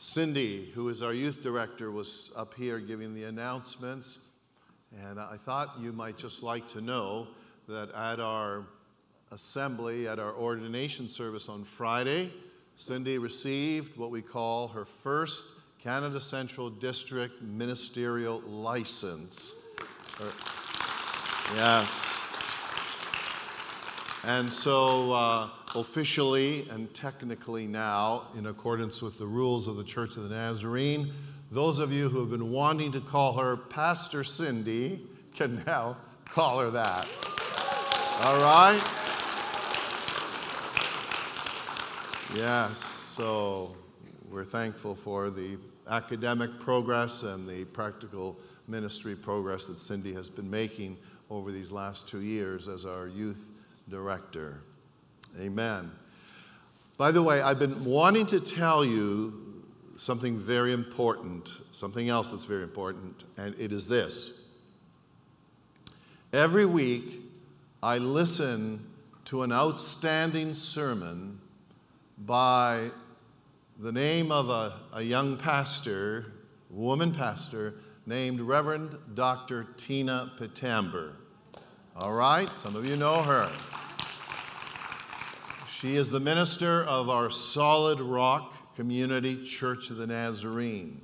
Cindy, who is our youth director, was up here giving the announcements. And I thought you might just like to know that at our assembly, at our ordination service on Friday, Cindy received what we call her first Canada Central District ministerial license. Her, yes. And so, uh, officially and technically now, in accordance with the rules of the Church of the Nazarene, those of you who have been wanting to call her Pastor Cindy can now call her that. All right? Yes, so we're thankful for the academic progress and the practical ministry progress that Cindy has been making over these last two years as our youth director. Amen. By the way, I've been wanting to tell you something very important, something else that's very important, and it is this. Every week, I listen to an outstanding sermon by the name of a, a young pastor, woman pastor, named Reverend Dr. Tina Pitamber. All right, some of you know her. She is the minister of our Solid Rock Community Church of the Nazarene.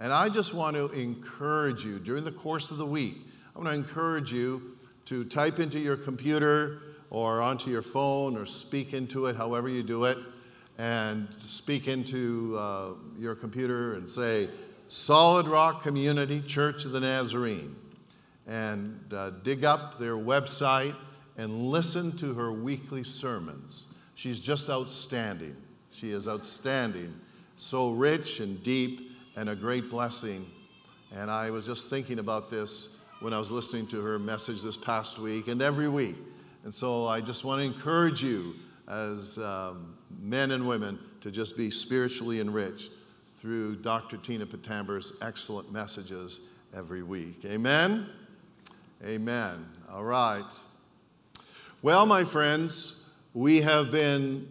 And I just want to encourage you during the course of the week, I want to encourage you to type into your computer or onto your phone or speak into it, however you do it and speak into uh, your computer and say, Solid Rock Community Church of the Nazarene, and uh, dig up their website and listen to her weekly sermons. She's just outstanding. She is outstanding, so rich and deep, and a great blessing. And I was just thinking about this when I was listening to her message this past week and every week. And so I just want to encourage you as um, men and women to just be spiritually enriched through Dr. Tina Pitamber's excellent messages every week. Amen? Amen. All right. Well, my friends, we have been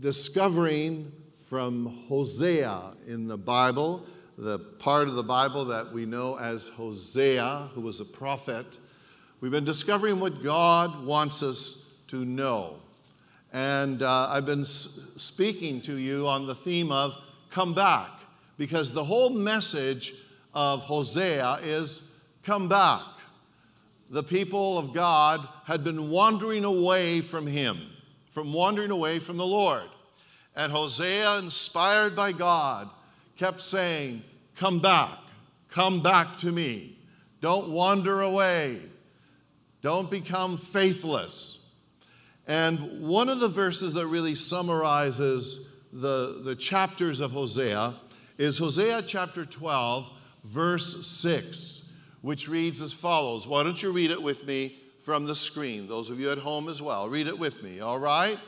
discovering from Hosea in the Bible, the part of the Bible that we know as Hosea, who was a prophet. We've been discovering what God wants us to know. And uh, I've been s- speaking to you on the theme of come back, because the whole message of Hosea is come back. The people of God had been wandering away from Him, from wandering away from the Lord. And Hosea, inspired by God, kept saying, Come back, come back to me. Don't wander away. Don't become faithless. And one of the verses that really summarizes the, the chapters of Hosea is Hosea chapter 12, verse 6, which reads as follows. Why don't you read it with me from the screen? Those of you at home as well, read it with me, all right?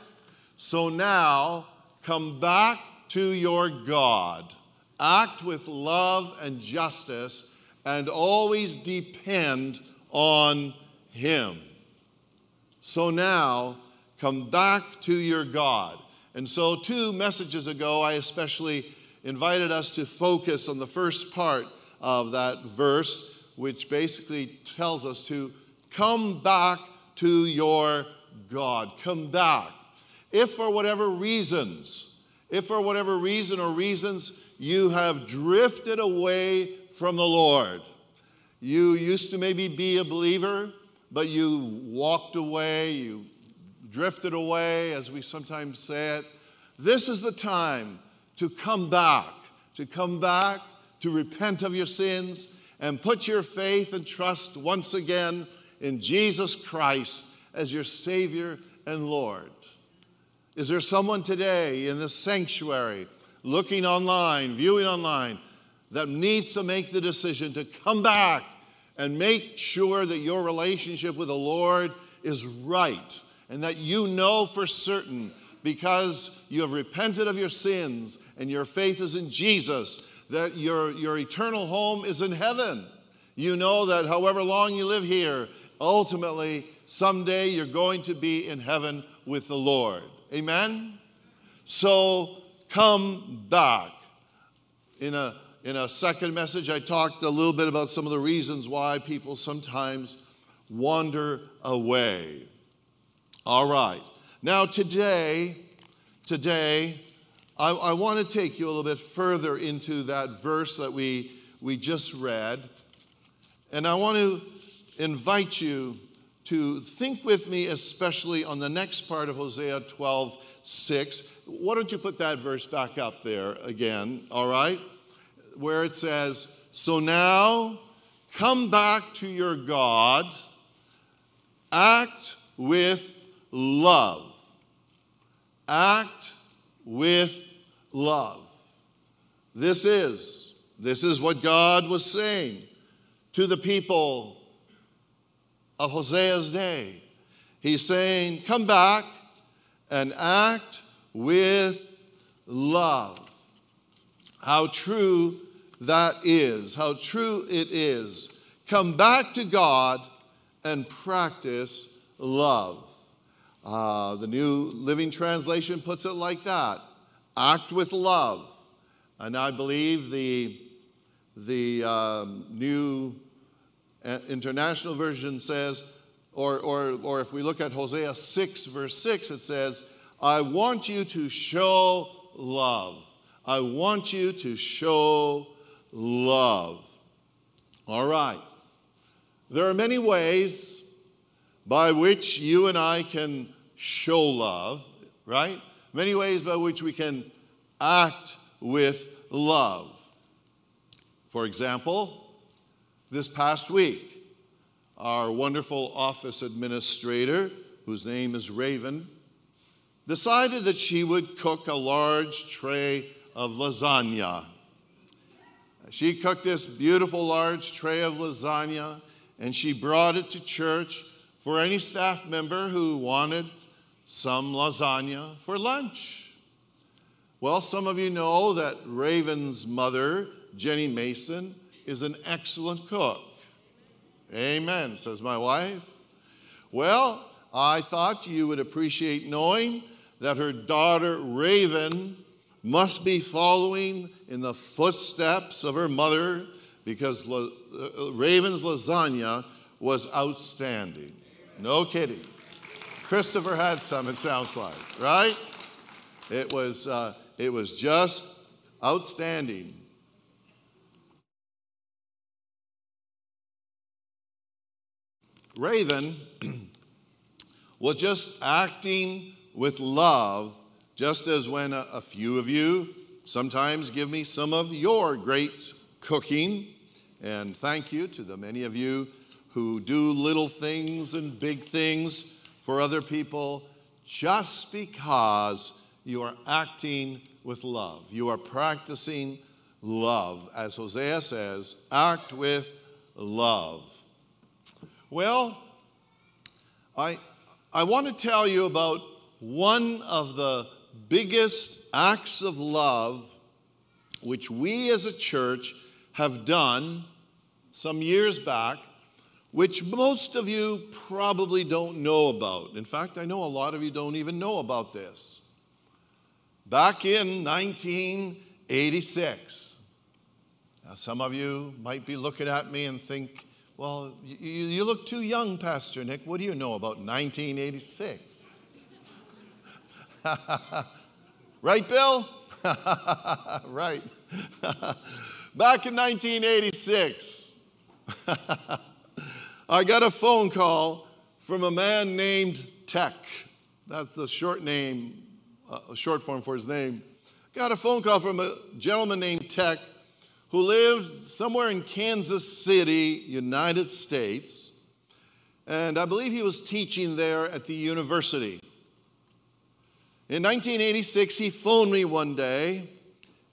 So now come back to your God, act with love and justice, and always depend on Him. So now Come back to your God. And so, two messages ago, I especially invited us to focus on the first part of that verse, which basically tells us to come back to your God. Come back. If for whatever reasons, if for whatever reason or reasons you have drifted away from the Lord, you used to maybe be a believer, but you walked away, you drifted away, as we sometimes say it, this is the time to come back, to come back, to repent of your sins, and put your faith and trust once again in Jesus Christ as your Savior and Lord. Is there someone today in this sanctuary looking online, viewing online, that needs to make the decision to come back and make sure that your relationship with the Lord is right? and that you know for certain because you have repented of your sins and your faith is in Jesus that your, your eternal home is in heaven. You know that however long you live here, ultimately, someday you're going to be in heaven with the Lord. Amen? So come back. in a, in a second message, I talked a little bit about some of the reasons why people sometimes wander away. All right. Now, today, today, I, I want to take you a little bit further into that verse that we, we just read. And I want to invite you to think with me, especially on the next part of Hosea 12 6. Why don't you put that verse back up there again, all right? Where it says, So now come back to your God, act with love. Act with love. This is, this is what God was saying to the people of Hosea's day. He's saying, Come back and act with love. How true that is, how true it is. Come back to God and practice love. Uh, the New Living Translation puts it like that act with love. And I believe the, the um, New uh, International Version says, or, or, or if we look at Hosea 6, verse 6, it says, I want you to show love. I want you to show love. All right. There are many ways by which you and I can show love, right? Many ways by which we can act with love. For example, this past week, our wonderful office administrator, whose name is Raven, decided that she would cook a large tray of lasagna. She cooked this beautiful large tray of lasagna and she brought it to church for any staff member who wanted some lasagna for lunch. Well, some of you know that Raven's mother, Jenny Mason, is an excellent cook. Amen, says my wife. Well, I thought you would appreciate knowing that her daughter, Raven, must be following in the footsteps of her mother because uh, Raven's lasagna was outstanding. No kidding. Christopher had some, it sounds like, right? It was, uh, it was just outstanding. Raven was just acting with love, just as when a, a few of you sometimes give me some of your great cooking. And thank you to the many of you who do little things and big things for other people just because you are acting with love. You are practicing love. As Hosea says, act with love. Well, I, I want to tell you about one of the biggest acts of love which we as a church have done some years back which most of you probably don't know about. In fact, I know a lot of you don't even know about this. Back in 1986, now some of you might be looking at me and think, well, you, you look too young, Pastor Nick. What do you know about 1986? right, Bill? right. Back in 1986, I got a phone call from a man named Tech. That's the short name, uh, short form for his name. Got a phone call from a gentleman named Tech who lived somewhere in Kansas City, United States. And I believe he was teaching there at the university. In 1986, he phoned me one day.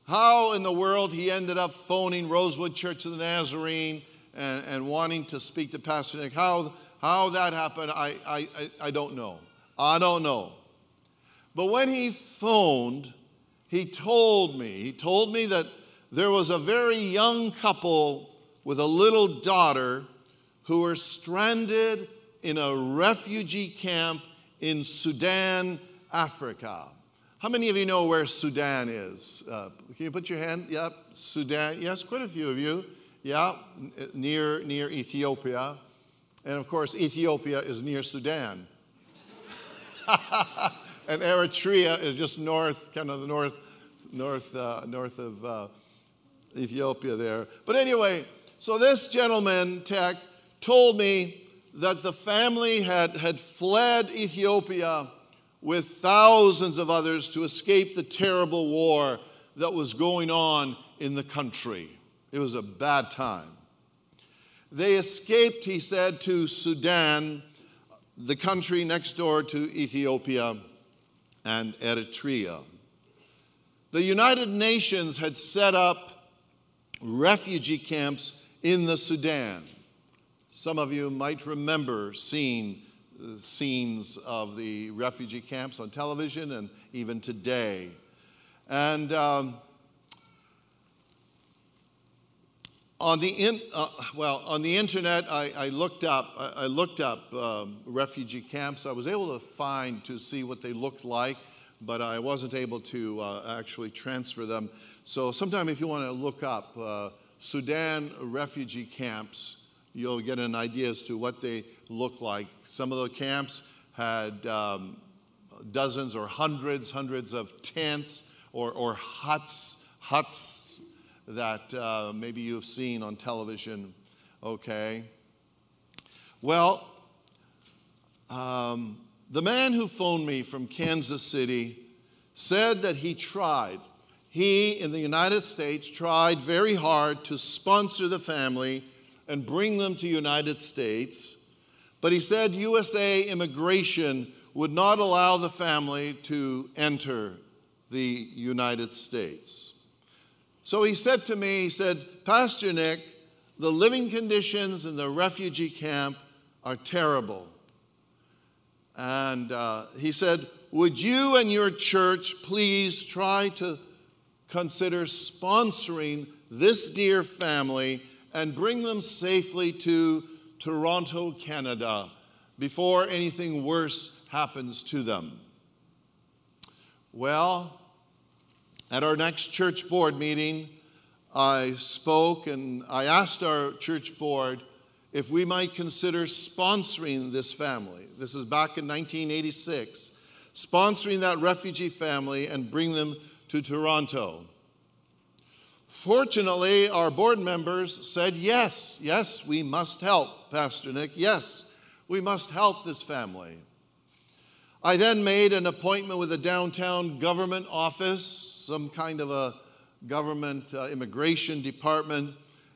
How in the world he ended up phoning Rosewood Church of the Nazarene and, and wanting to speak to Pastor Nick. How, how that happened, I, I, I don't know. I don't know. But when he phoned, he told me, he told me that there was a very young couple with a little daughter who were stranded in a refugee camp in Sudan, Africa. How many of you know where Sudan is? Uh, can you put your hand? Yep, Sudan. Yes, quite a few of you. Yeah, near, near Ethiopia. And of course, Ethiopia is near Sudan. and Eritrea is just north, kind of the north, north, uh, north of uh, Ethiopia there. But anyway, so this gentleman, Tech, told me that the family had, had fled Ethiopia with thousands of others to escape the terrible war that was going on in the country. It was a bad time. They escaped, he said, to Sudan, the country next door to Ethiopia and Eritrea. The United Nations had set up refugee camps in the Sudan. Some of you might remember seeing scenes of the refugee camps on television and even today. And um, on the in, uh, well on the internet, I, I looked up I, looked up um, refugee camps. I was able to find to see what they looked like, but I wasn't able to uh, actually transfer them. So sometime if you want to look up uh, Sudan refugee camps, you'll get an idea as to what they look like. Some of the camps had um, dozens or hundreds, hundreds of tents or, or huts, huts that uh, maybe you've seen on television, okay? Well, um, the man who phoned me from Kansas City said that he tried. He, in the United States, tried very hard to sponsor the family and bring them to United States. But he said USA immigration would not allow the family to enter the United States. So he said to me, he said, Pastor Nick, the living conditions in the refugee camp are terrible. And uh, he said, Would you and your church please try to consider sponsoring this dear family and bring them safely to Toronto, Canada, before anything worse happens to them? Well, at our next church board meeting, I spoke and I asked our church board if we might consider sponsoring this family. This is back in 1986, sponsoring that refugee family and bring them to Toronto. Fortunately, our board members said, Yes, yes, we must help, Pastor Nick. Yes, we must help this family. I then made an appointment with a downtown government office some kind of a government uh, immigration department,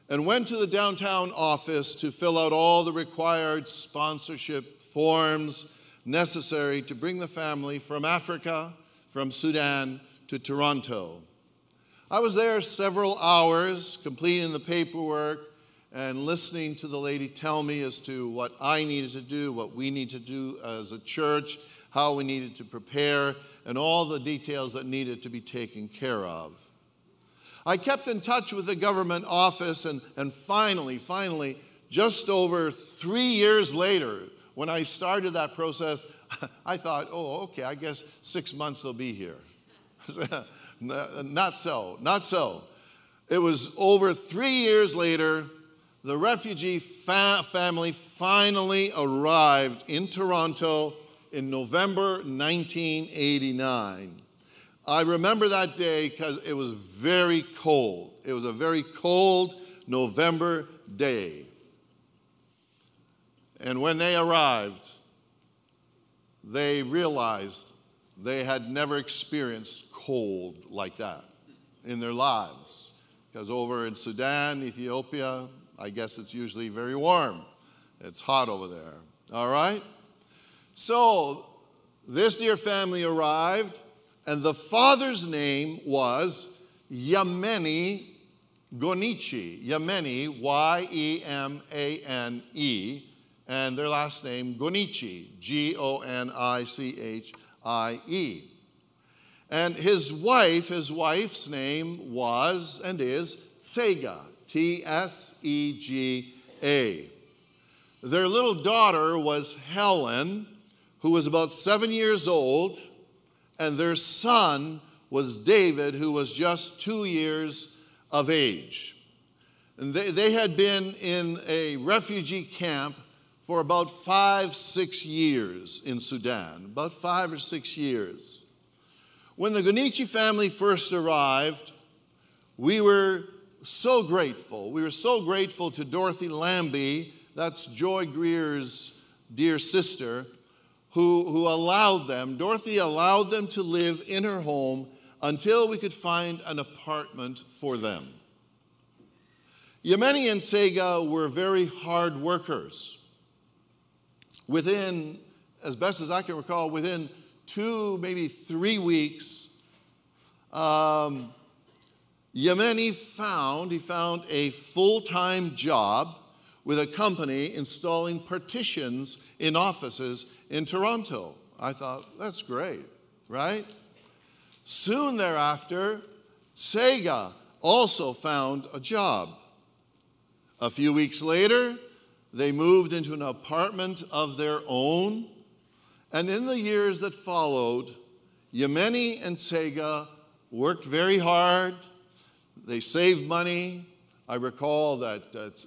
and went to the downtown office to fill out all the required sponsorship forms necessary to bring the family from Africa, from Sudan to Toronto. I was there several hours completing the paperwork and listening to the lady tell me as to what I needed to do, what we need to do as a church, how we needed to prepare and all the details that needed to be taken care of. I kept in touch with the government office, and, and finally, finally, just over three years later, when I started that process, I thought, oh, okay, I guess six months they'll be here. not so, not so. It was over three years later, the refugee fa- family finally arrived in Toronto in November 1989. I remember that day because it was very cold. It was a very cold November day. And when they arrived, they realized they had never experienced cold like that in their lives. Because over in Sudan, Ethiopia, I guess it's usually very warm. It's hot over there. All right? So this dear family arrived, and the father's name was Yemane Gonichie. Yemane, Y E M A N E, and their last name Gonichie, G O N I C H I E. And his wife, his wife's name was and is Tsega, T S E G A. Their little daughter was Helen, who was about seven years old, and their son was David, who was just two years of age. And they, they had been in a refugee camp for about five, six years in Sudan, about five or six years. When the Gonichie family first arrived, we were so grateful. We were so grateful to Dorothy Lambie, that's Joy Greer's dear sister, who, who allowed them, Dorothy allowed them to live in her home until we could find an apartment for them. Yemane and Tsega were very hard workers. Within, as best as I can recall, within two, maybe three weeks, um, Yemane found, he found a full-time job with a company installing partitions in offices in Toronto. I thought, that's great, right? Soon thereafter, Tsega also found a job. A few weeks later, they moved into an apartment of their own. And in the years that followed, Yemane and Tsega worked very hard. They saved money. I recall that, that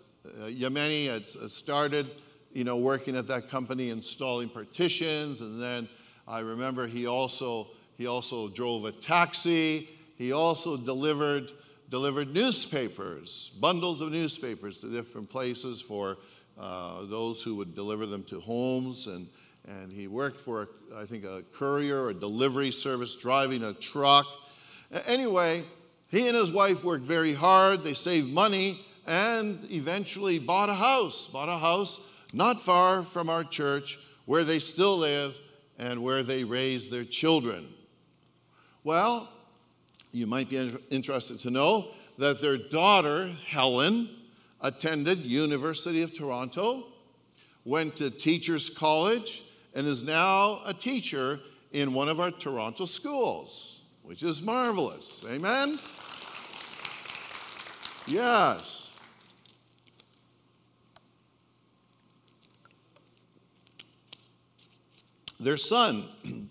Yemane had started, you know, working at that company installing partitions, and then I remember he also he also drove a taxi. He also delivered delivered newspapers, bundles of newspapers to different places for uh, those who would deliver them to homes. And, and he worked for, I think, a courier or delivery service, driving a truck. Anyway, he and his wife worked very hard. They saved money and eventually bought a house, bought a house not far from our church where they still live and where they raise their children. Well, you might be interested to know that their daughter, Helen, attended University of Toronto, went to Teachers College, and is now a teacher in one of our Toronto schools, which is marvelous. Amen? Yes. Their son,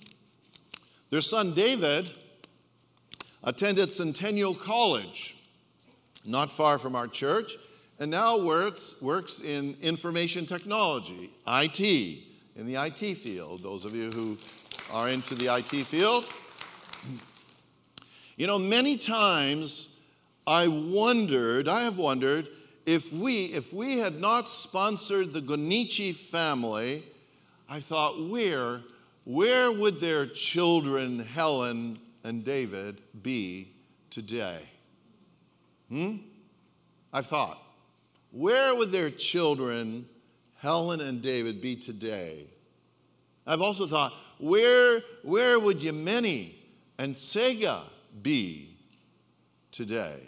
their son David, attended Centennial College, not far from our church, and now works, works in information technology, IT, in the IT field. Those of you who are into the IT field. You know, many times I wondered, I have wondered, if we, if we had not sponsored the Gonichie family, I thought, where, where would their children, Helen and David be today? Hmm? I thought, where would their children, Helen and David, be today? I've also thought, where, where would Yemane and Tsega be today?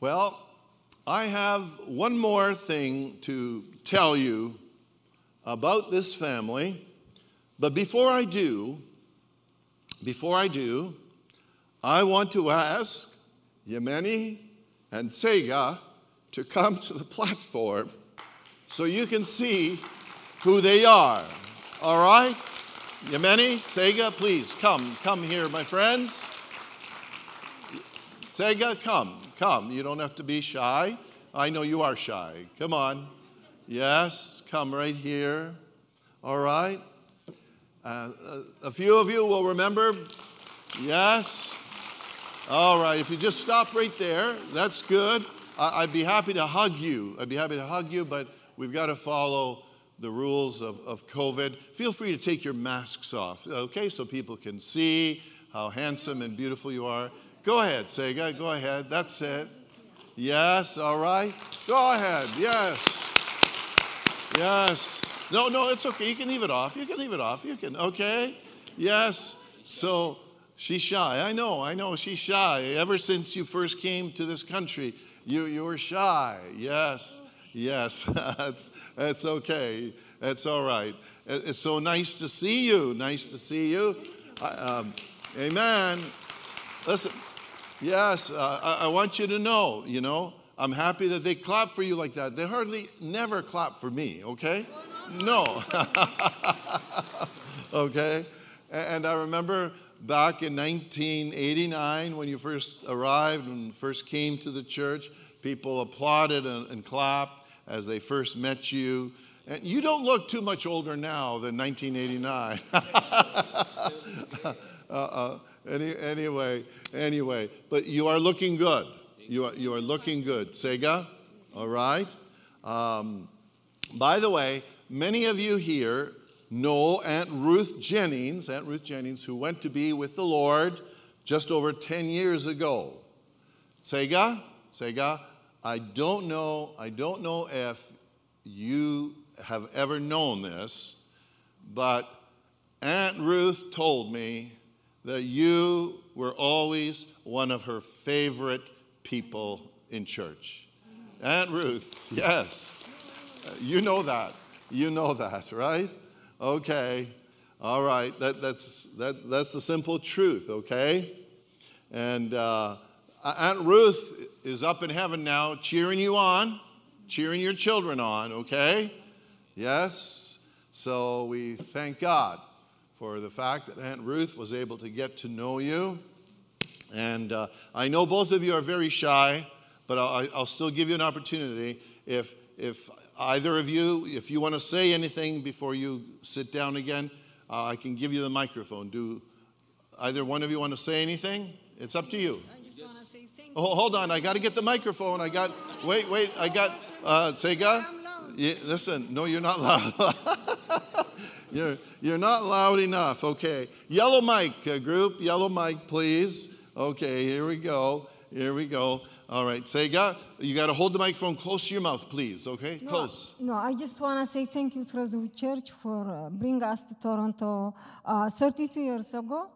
Well, I have one more thing to tell you about this family but before I do, before I do, I want to ask Yemane and Tsega to come to the platform so you can see who they are. All right? Yemane, Tsega, please come. Come here, my friends. Tsega, come. Come. You don't have to be shy. I know you are shy. Come on. Yes, come right here. All right? Uh, a few of you will remember. Yes. All right. If you just stop right there, that's good. I, would be happy to hug you. I'd be happy to hug you, but we've got to follow the rules of, of COVID. Feel free to take your masks off, okay, so people can see how handsome and beautiful you are. Go ahead, Tsega. Go ahead. That's it. Yes. All right. Go ahead. Yes. Yes. No, no, it's okay. You can leave it off. You can leave it off. You can, okay? Yes. So she's shy. I know, I know, she's shy. Ever since you first came to this country, you, you were shy. Yes, yes. that's, that's okay. That's all right. It's so nice to see you. Nice to see you. Um, amen. Listen, yes, uh, I, I want you to know, you know, I'm happy that they clap for you like that. They hardly never clap for me, okay? No. okay? And I remember back in 1989 when you first arrived and first came to the church, people applauded and, and clapped as they first met you. And you don't look too much older now than 1989. uh, uh, any, anyway, anyway, but you are looking good. You are, you are looking good. Tsega, all right? Um, by the way, many of you here know Aunt Ruth Jennings, Aunt Ruth Jennings, who went to be with the Lord just over 10 years ago. Tsega, Tsega, I don't know, I don't know if you have ever known this, but Aunt Ruth told me that you were always one of her favorite people in church. Aunt Ruth, yes. You know that. You know that, right? Okay. All right. That, that's, that, that's the simple truth, okay? And uh, Aunt Ruth is up in heaven now cheering you on, cheering your children on, okay? Yes? So we thank God for the fact that Aunt Ruth was able to get to know you. And uh, I know both of you are very shy, but I'll, I'll still give you an opportunity. If, if either of you, if you want to say anything before you sit down again, uh, I can give you the microphone. Do either one of you want to say anything? It's up to you. I just want to say thank you. Oh, hold on. I got to get the microphone. I got, wait, wait. I got, uh, Tsega. I'm loud. Yeah, listen, no, you're not loud. you're, you're not loud enough. Okay. Yellow mic uh, group. Yellow mic, please. Okay, here we go. Here we go. All right. Tsega, you got to hold the microphone close to your mouth, please. Okay? No, Close. No, I just want to say thank you to Resolute Church for uh, bringing us to Toronto uh, 32 years ago.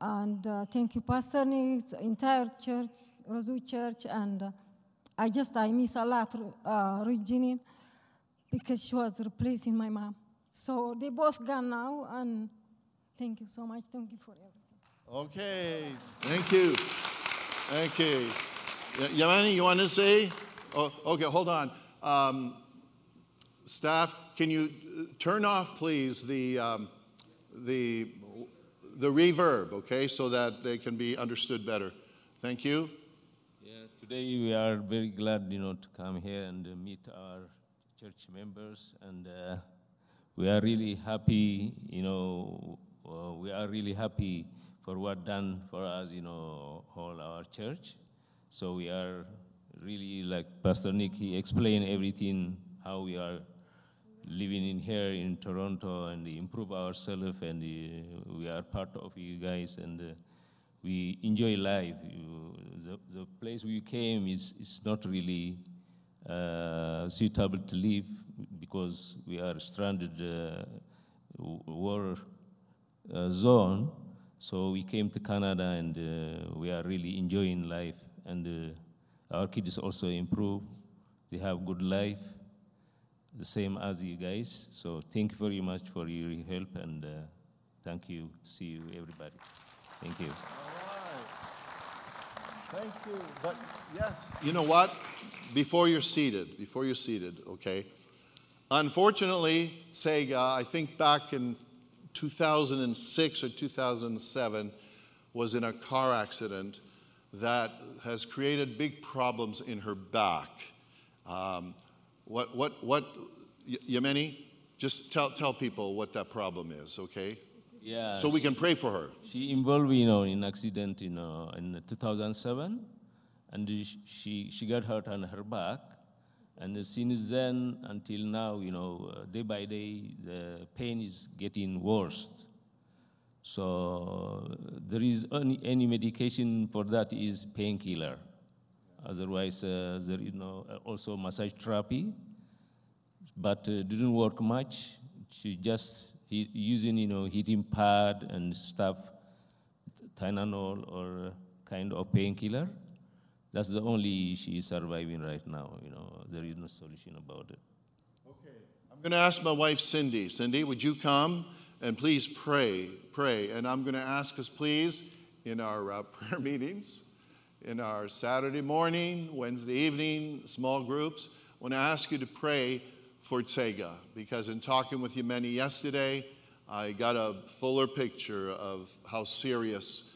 And uh, thank you, Pastor Nick, the entire church, Resolute Church. And uh, I just, I miss a lot uh, Regina because she was replacing my mom. So they both gone now. And thank you so much. Thank you for everything. Okay. Thank you. Thank you. Y- Yemane, you want to say? Oh, okay, hold on. Um, staff, can you uh, turn off, please, the, um, the, the reverb, okay, so that they can be understood better? Thank you. Yeah, today we are very glad, you know, to come here and uh, meet our church members, and uh, we are really happy, you know, uh, we are really happy for what done for us, you know, whole our church. So we are really like Pastor Nick. He explained everything how we are living in here in Toronto and improve ourselves, and uh, we are part of you guys and. Uh, we enjoy life. You, the, the place we came is, is not really uh, suitable to live because we are stranded uh, war uh, zone. So we came to Canada and uh, we are really enjoying life. And uh, our kids also improve. They have good life, the same as you guys. So thank you very much for your help and uh, thank you. See you, everybody. Thank you. Thank you. But yes. You know what? Before you're seated, before you're seated, okay. Unfortunately, Tsega, I think back in 2006 or 2007, was in a car accident that has created big problems in her back. Um, what, what, what, Y- Yemane, just tell, tell people what that problem is, okay? Yeah. So we can pray for her. She involved, you know, in an accident, you know, in 2007, and she she got hurt on her back, and since then until now, you know, uh, day by day the pain is getting worse. So there is any, any medication for that is painkiller. Otherwise, uh, there is no uh, also massage therapy, but uh, didn't work much. She just he, using you know heating pad and stuff, Tylenol or kind of painkiller. That's the only she is surviving right now. You know there is no solution about it. Okay. I'm going to ask my wife, Cindy. Cindy, would you come and please pray? Pray. And I'm going to ask us, please, in our uh, prayer meetings, in our Saturday morning, Wednesday evening, small groups, I want to ask you to pray for Tsega because in talking with Yemane yesterday, I got a fuller picture of how serious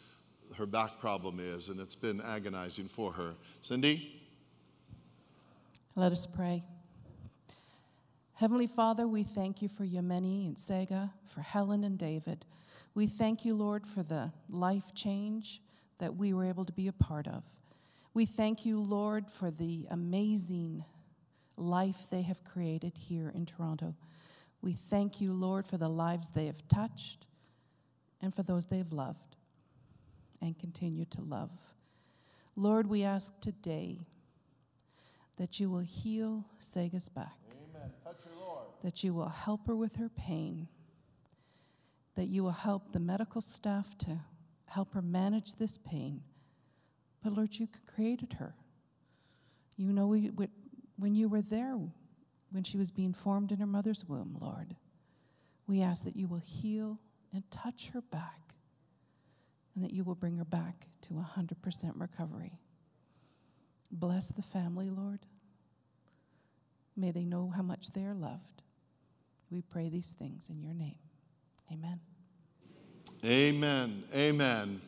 her back problem is, and it's been agonizing for her. Cindy? Let us pray. Heavenly Father, we thank you for Yemane and Tsega, for Helen and David. We thank you, Lord, for the life change that we were able to be a part of. We thank you, Lord, for the amazing life they have created here in Toronto. We thank you, Lord, for the lives they have touched and for those they have loved and continue to love. Lord, we ask today that you will heal Tsega's back, Amen. Touch her, Lord. that you will help her with her pain, that you will help the medical staff to help her manage this pain. But Lord, you created her. You know we, when you were there when she was being formed in her mother's womb, Lord. We ask that you will heal and touch her back and that you will bring her back to 100% recovery. Bless the family, Lord. May they know how much they are loved. We pray these things in your name. Amen. Amen. Amen.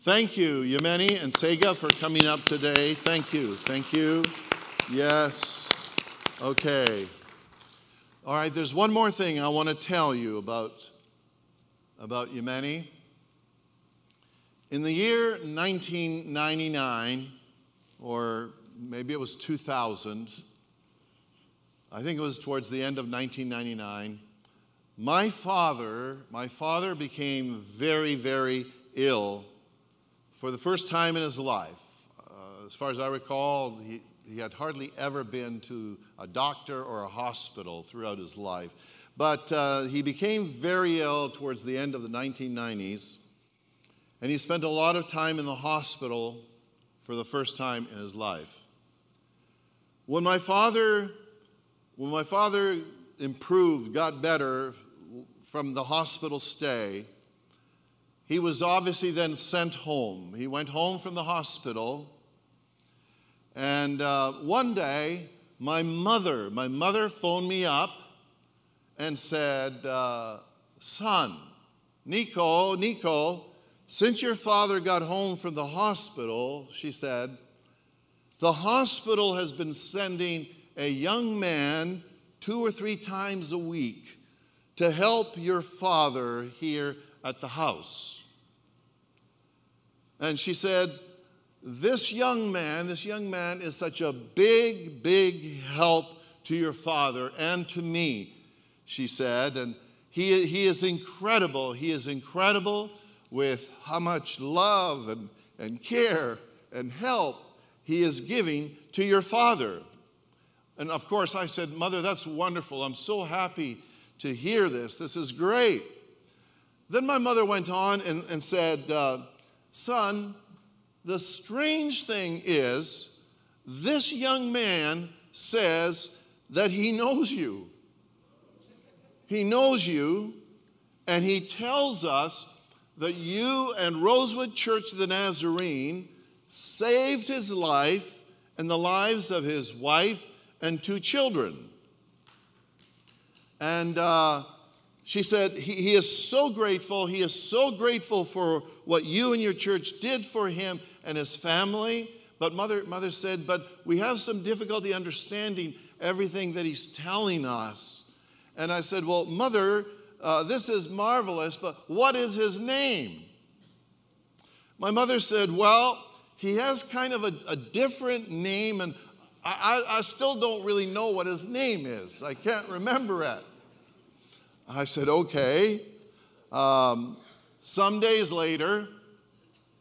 Thank you, Yemane and Tsega, for coming up today. Thank you. Thank you. Yes. Okay. All right, there's one more thing I want to tell you about, about Yemane. In the year 1999, or maybe it was 2000, I think it was towards the end of 1999, my father, my father became very, very ill for the first time in his life. Uh, as far as I recall, he, he had hardly ever been to a doctor or a hospital throughout his life. But uh, he became very ill towards the end of the 1990s, and he spent a lot of time in the hospital for the first time in his life. When my father, when my father improved, got better from the hospital stay, he was obviously then sent home. He went home from the hospital and uh, one day, my mother, my mother phoned me up and said, uh, Son, Nico, Nico, since your father got home from the hospital, she said, the hospital has been sending a young man two or three times a week to help your father here at the house. And she said, this young man, this young man is such a big, big help to your father and to me, she said. And he, he is incredible. He is incredible with how much love and, and care and help he is giving to your father. And of course, I said, Mother, that's wonderful. I'm so happy to hear this. This is great. Then my mother went on and, and said, uh, Son, the strange thing is, this young man says that he knows you. He knows you, and he tells us that you and Rosewood Church of the Nazarene saved his life and the lives of his wife and two children. And uh, she said, he, he is so grateful. He is so grateful for what you and your church did for him and his family. But mother, mother said, But we have some difficulty understanding everything that he's telling us. And I said, Well, mother, uh, this is marvelous, but what is his name? My mother said, Well, he has kind of a, a different name, and I, I, I still don't really know what his name is. I can't remember it. I said, Okay. Um, some days later,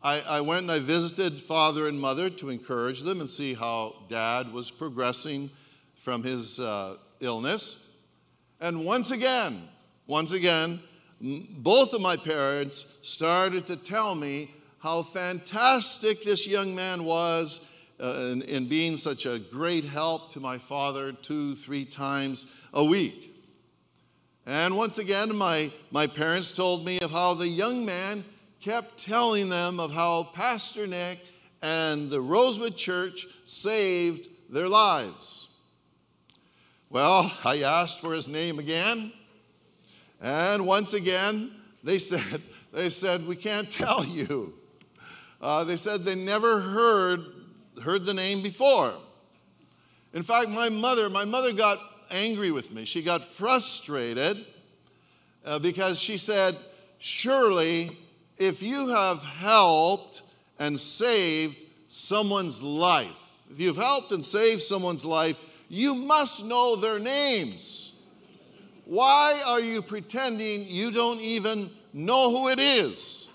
I, I, went and I visited father and mother to encourage them and see how dad was progressing from his uh, illness. And once again, once again, both of my parents started to tell me how fantastic this young man was uh, in, in being such a great help to my father two, three times a week. And once again, my, my parents told me of how the young man kept telling them of how Pastor Nick and the Rosewood Church saved their lives. Well, I asked for his name again, and once again, they said, they said, we can't tell you. Uh, they said they never heard, heard the name before. In fact, my mother, my mother got angry with me. She got frustrated uh, because she said, Surely, if you have helped and saved someone's life, if you've helped and saved someone's life, you must know their names. Why are you pretending you don't even know who it is?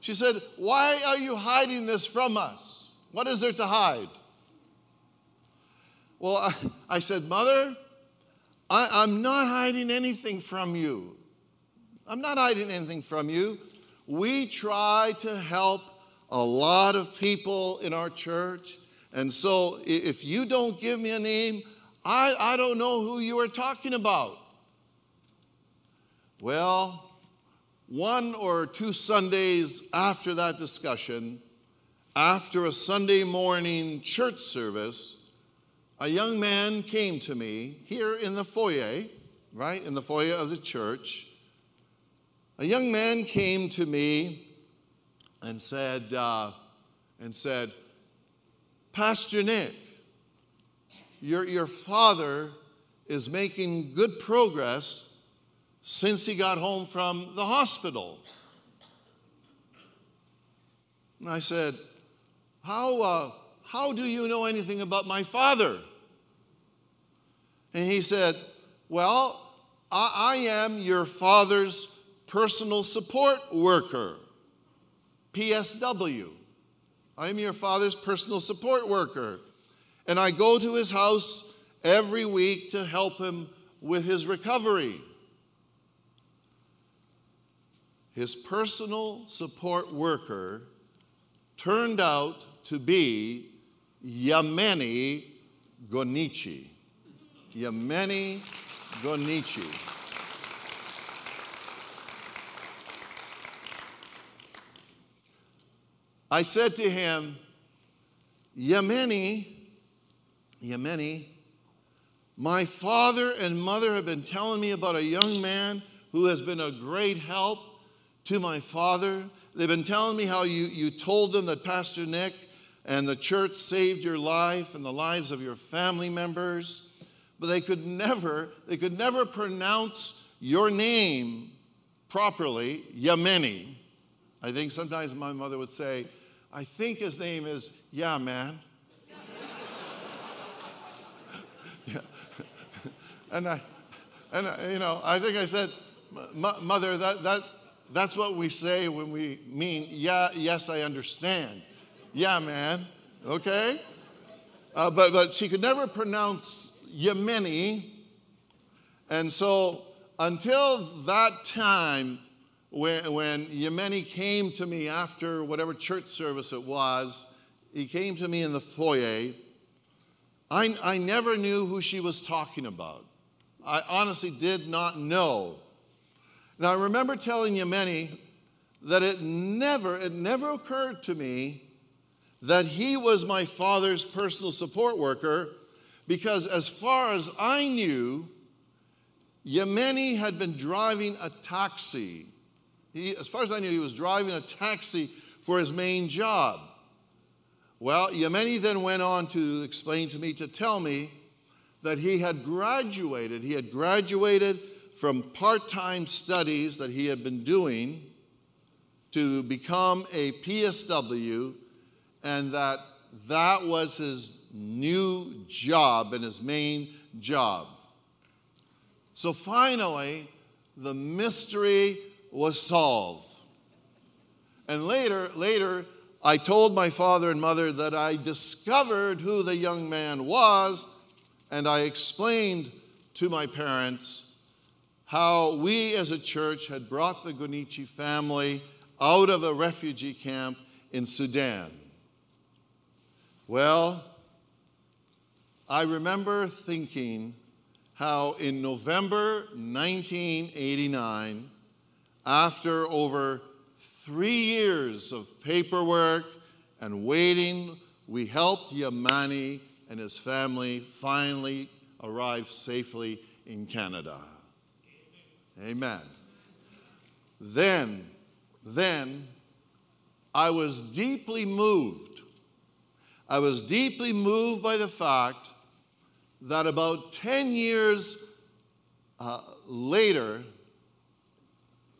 She said, Why are you hiding this from us? What is there to hide? Well, I, I said, Mother, I, am not hiding anything from you. I'm not hiding anything from you. We try to help a lot of people in our church. And so if you don't give me a name, I, I don't know who you are talking about. Well, one or two Sundays after that discussion, after a Sunday morning church service, a young man came to me here in the foyer, right, in the foyer of the church. A young man came to me and said, uh, and said, Pastor Nick, your, your father is making good progress since he got home from the hospital. And I said, How, uh, how do you know anything about my father? And he said, Well, I, I am your father's personal support worker, PSW. I am your father's personal support worker. And I go to his house every week to help him with his recovery. His personal support worker turned out to be Yemane Gonichie. Yemane Gonichie. I said to him, Yemane, Yemane, my father and mother have been telling me about a young man who has been a great help to my father. They've been telling me how you, you told them that Pastor Nick and the church saved your life and the lives of your family members, but they could never, they could never pronounce your name properly, Yemane. I think sometimes my mother would say, I think his name is Yeah Man. yeah. And I, and I, you know, I think I said, Mother, that, that, that's what we say when we mean, yeah, yes, I understand. Yeah, man. Okay? Uh, but, but she could never pronounce Yemane. And so until that time, when, when Yemane came to me after whatever church service it was, he came to me in the foyer. I, I never knew who she was talking about. I honestly did not know. Now, I remember telling Yemane that it never, it never occurred to me that he was my father's personal support worker because, as far as I knew, Yemane had been driving a taxi he, as far as I knew, he was driving a taxi for his main job. Well, Yemane then went on to explain to me, to tell me that he had graduated. He had graduated from part time studies that he had been doing to become a PSW, and that that was his new job and his main job. So finally, the mystery was solved. And later, later, I told my father and mother that I discovered who the young man was, and I explained to my parents how we as a church had brought the Gonichie family out of a refugee camp in Sudan. Well, I remember thinking how in November 1989, after over three years of paperwork and waiting, we helped Yemane and his family finally arrive safely in Canada. Amen. Then, then, I was deeply moved. I was deeply moved by the fact that about 10 years uh, later,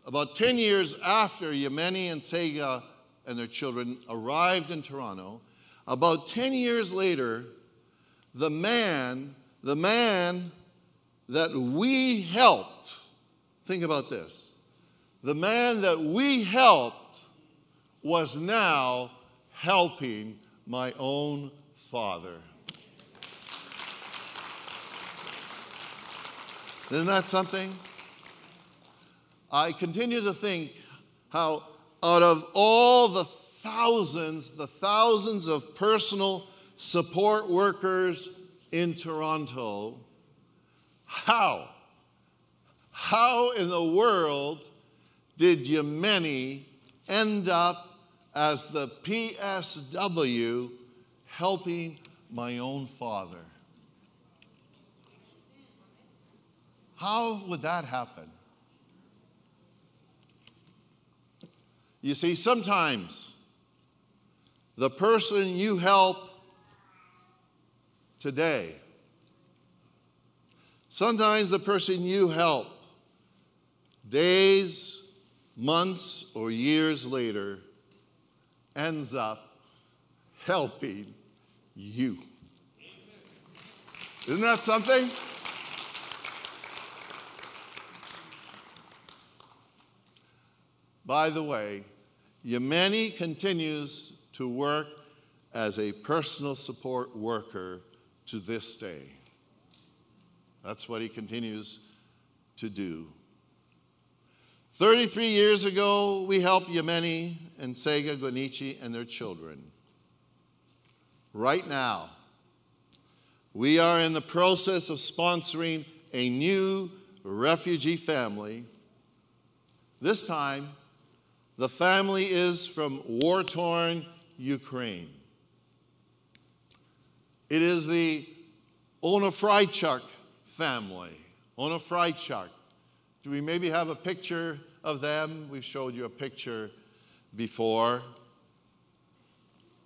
about 10 years after Yemane and Tsega and their children arrived in Toronto, about 10 years later, the man, the man that we helped, think about this, the man that we helped was now helping my own father. Isn't that something? I continue to think how, out of all the thousands, the thousands of personal support workers in Toronto, how, how in the world did Yemane end up as the PSW helping my own father? How would that happen? You see, sometimes the person you help today, sometimes the person you help days, months, or years later ends up helping you. Isn't that something? By the way, Yemane continues to work as a personal support worker to this day. That's what he continues to do. 33 years ago, we helped Yemane and Tsega Gonichie and their children. Right now, we are in the process of sponsoring a new refugee family. This time, the family is from war torn Ukraine. It is the Onofrychuk family. Onofrychuk. Do we maybe have a picture of them? We've showed you a picture before.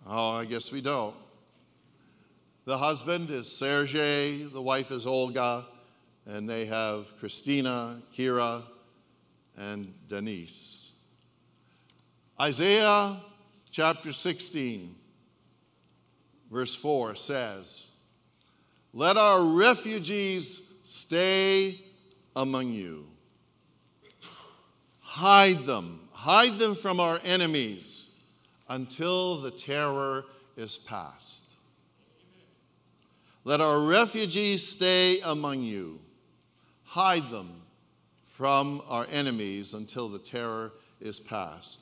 Oh, I guess we don't. The husband is Sergei, the wife is Olga, and they have Christina, Kira, and Denise. Isaiah chapter 16, verse 4 says, Let our refugees stay among you. Hide them, hide them from our enemies until the terror is past. Let our refugees stay among you. Hide them from our enemies until the terror is past.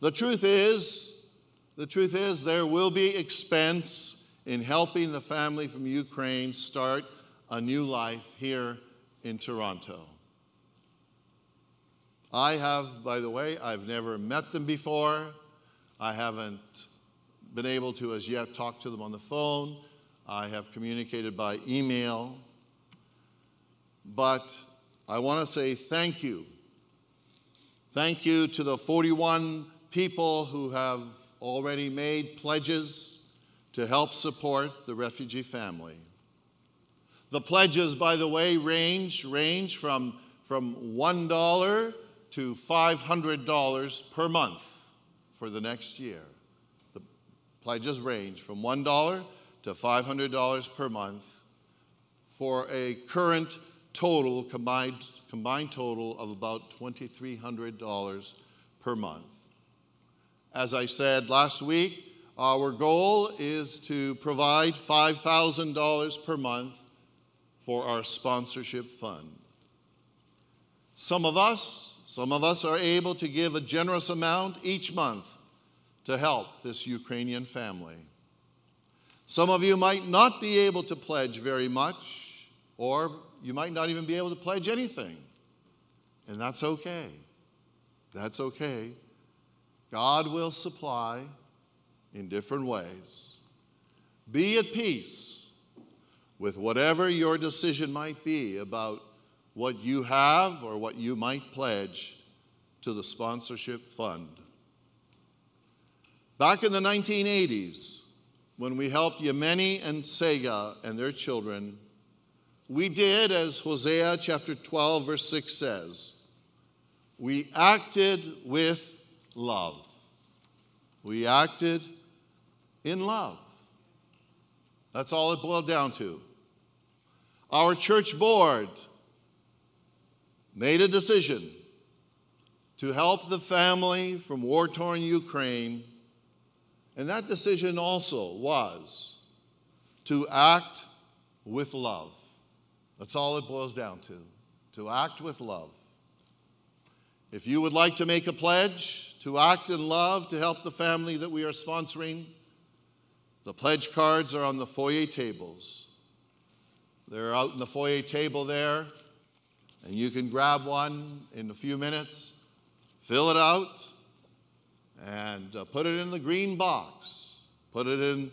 The truth is, the truth is, there will be expense in helping the family from Ukraine start a new life here in Toronto. I have, by the way, I've never met them before. I haven't been able to as yet talk to them on the phone. I have communicated by email. But I want to say thank you. Thank you to the 41 people who have already made pledges to help support the refugee family. The pledges, by the way, range, range from, from $1 to $500 per month for the next year. The pledges range from $1 to $500 per month for a current total, combined, combined total of about $2,300 per month. As I said last week, our goal is to provide $5,000 per month for our sponsorship fund. Some of us, some of us are able to give a generous amount each month to help this Ukrainian family. Some of you might not be able to pledge very much, or you might not even be able to pledge anything. And that's okay. That's okay. God will supply in different ways. Be at peace. with whatever your decision might be about what you have or what you might pledge to the sponsorship fund. Back in the 1980s, when we helped Yemane and Tsega and their children, we did as Hosea chapter 12, verse 6 says, we acted with love. We acted in love. That's all it boiled down to. Our church board made a decision to help the family from war torn Ukraine, and that decision also was to act with love. That's all it boils down to to act with love. If you would like to make a pledge to act in love to help the family that we are sponsoring, the pledge cards are on the foyer tables. They're out in the foyer table there, and you can grab one in a few minutes, fill it out, and uh, put it in the green box. Put it in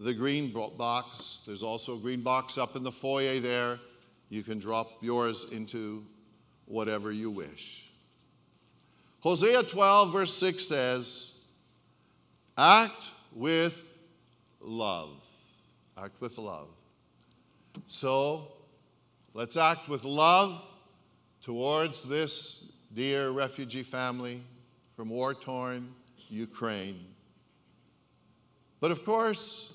the green box. There's also a green box up in the foyer there. You can drop yours into whatever you wish. Hosea 12, verse 6 says, Act with love. Act with love. So let's act with love towards this dear refugee family from war torn Ukraine. But of course,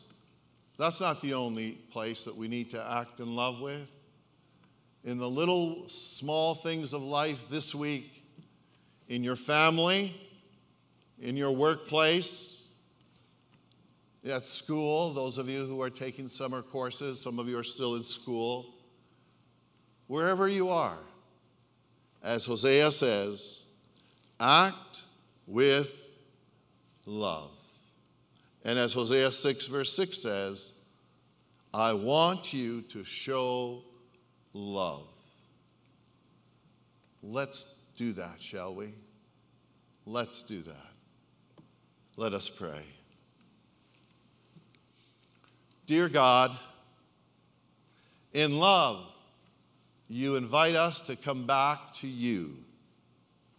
that's not the only place that we need to act in love with. In the little small things of life this week, in your family, in your workplace, at school, those of you who are taking summer courses, some of you are still in school, wherever you are, as Hosea says, act with love. And as Hosea 6, verse 6 says, I want you to show love. Let's do that, shall we? Let's do that. Let us pray. Dear God, in love, you invite us to come back to you.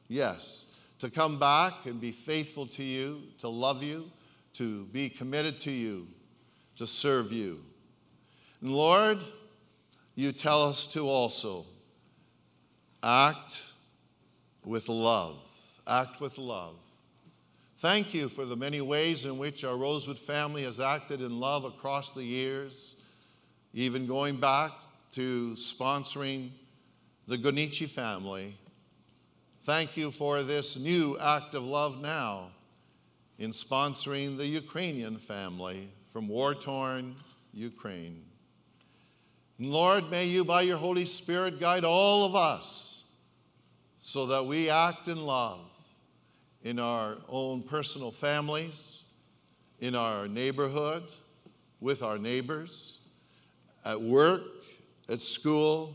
Yes, to come back and be faithful to you, to love you, to be committed to you, to serve you. And Lord, you tell us to also act with love. Act with love. Thank you for the many ways in which our Rosewood family has acted in love across the years, even going back to sponsoring the Gonichie family. Thank you for this new act of love now in sponsoring the Ukrainian family from war torn Ukraine. Lord, may you, by your Holy Spirit, guide all of us so that we act in love in our own personal families, in our neighborhood, with our neighbors, at work, at school,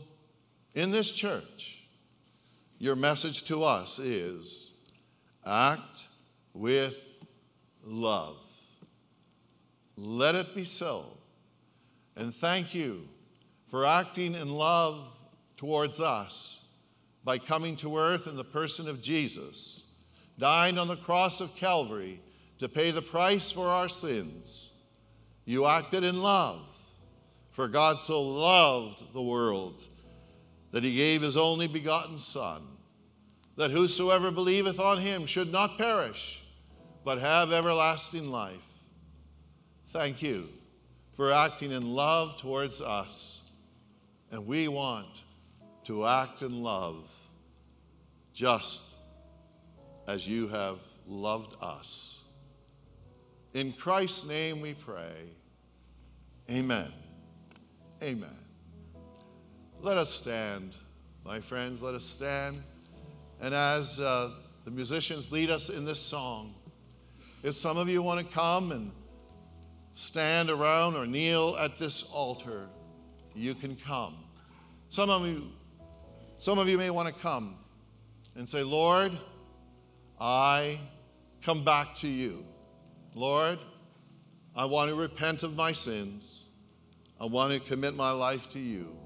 in this church. Your message to us is act with love. Let it be so. And thank you for acting in love towards us by coming to earth in the person of Jesus dying on the cross of Calvary to pay the price for our sins. You acted in love, for God so loved the world that he gave his only begotten Son, that whosoever believeth on him should not perish, but have everlasting life. Thank you for acting in love towards us, and we want to act in love just as you have loved us. In Christ's name we pray. Amen. Amen. Let us stand, my friends, let us stand. And as uh, the musicians lead us in this song, if some of you want to come and stand around or kneel at this altar, you can come. Some of you, some of you may want to come and say, Lord, I come back to you. Lord, I want to repent of my sins. I want to commit my life to you.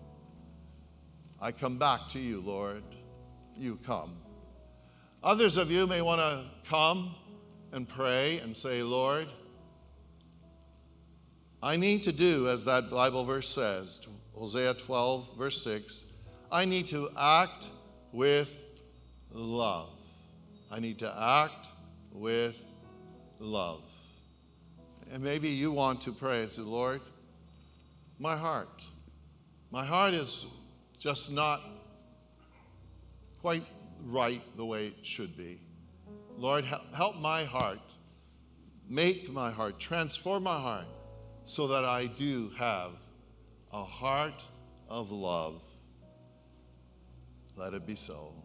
I come back to you, Lord. You come. Others of you may want to come and pray and say, Lord, I need to do as that Bible verse says, Hosea 12, verse 6. I need to act with love. I need to act with love. And maybe you want to pray and say, Lord, my heart, my heart is just not quite right the way it should be. Lord, help my heart, make my heart, transform my heart so that I do have a heart of love. Let it be so.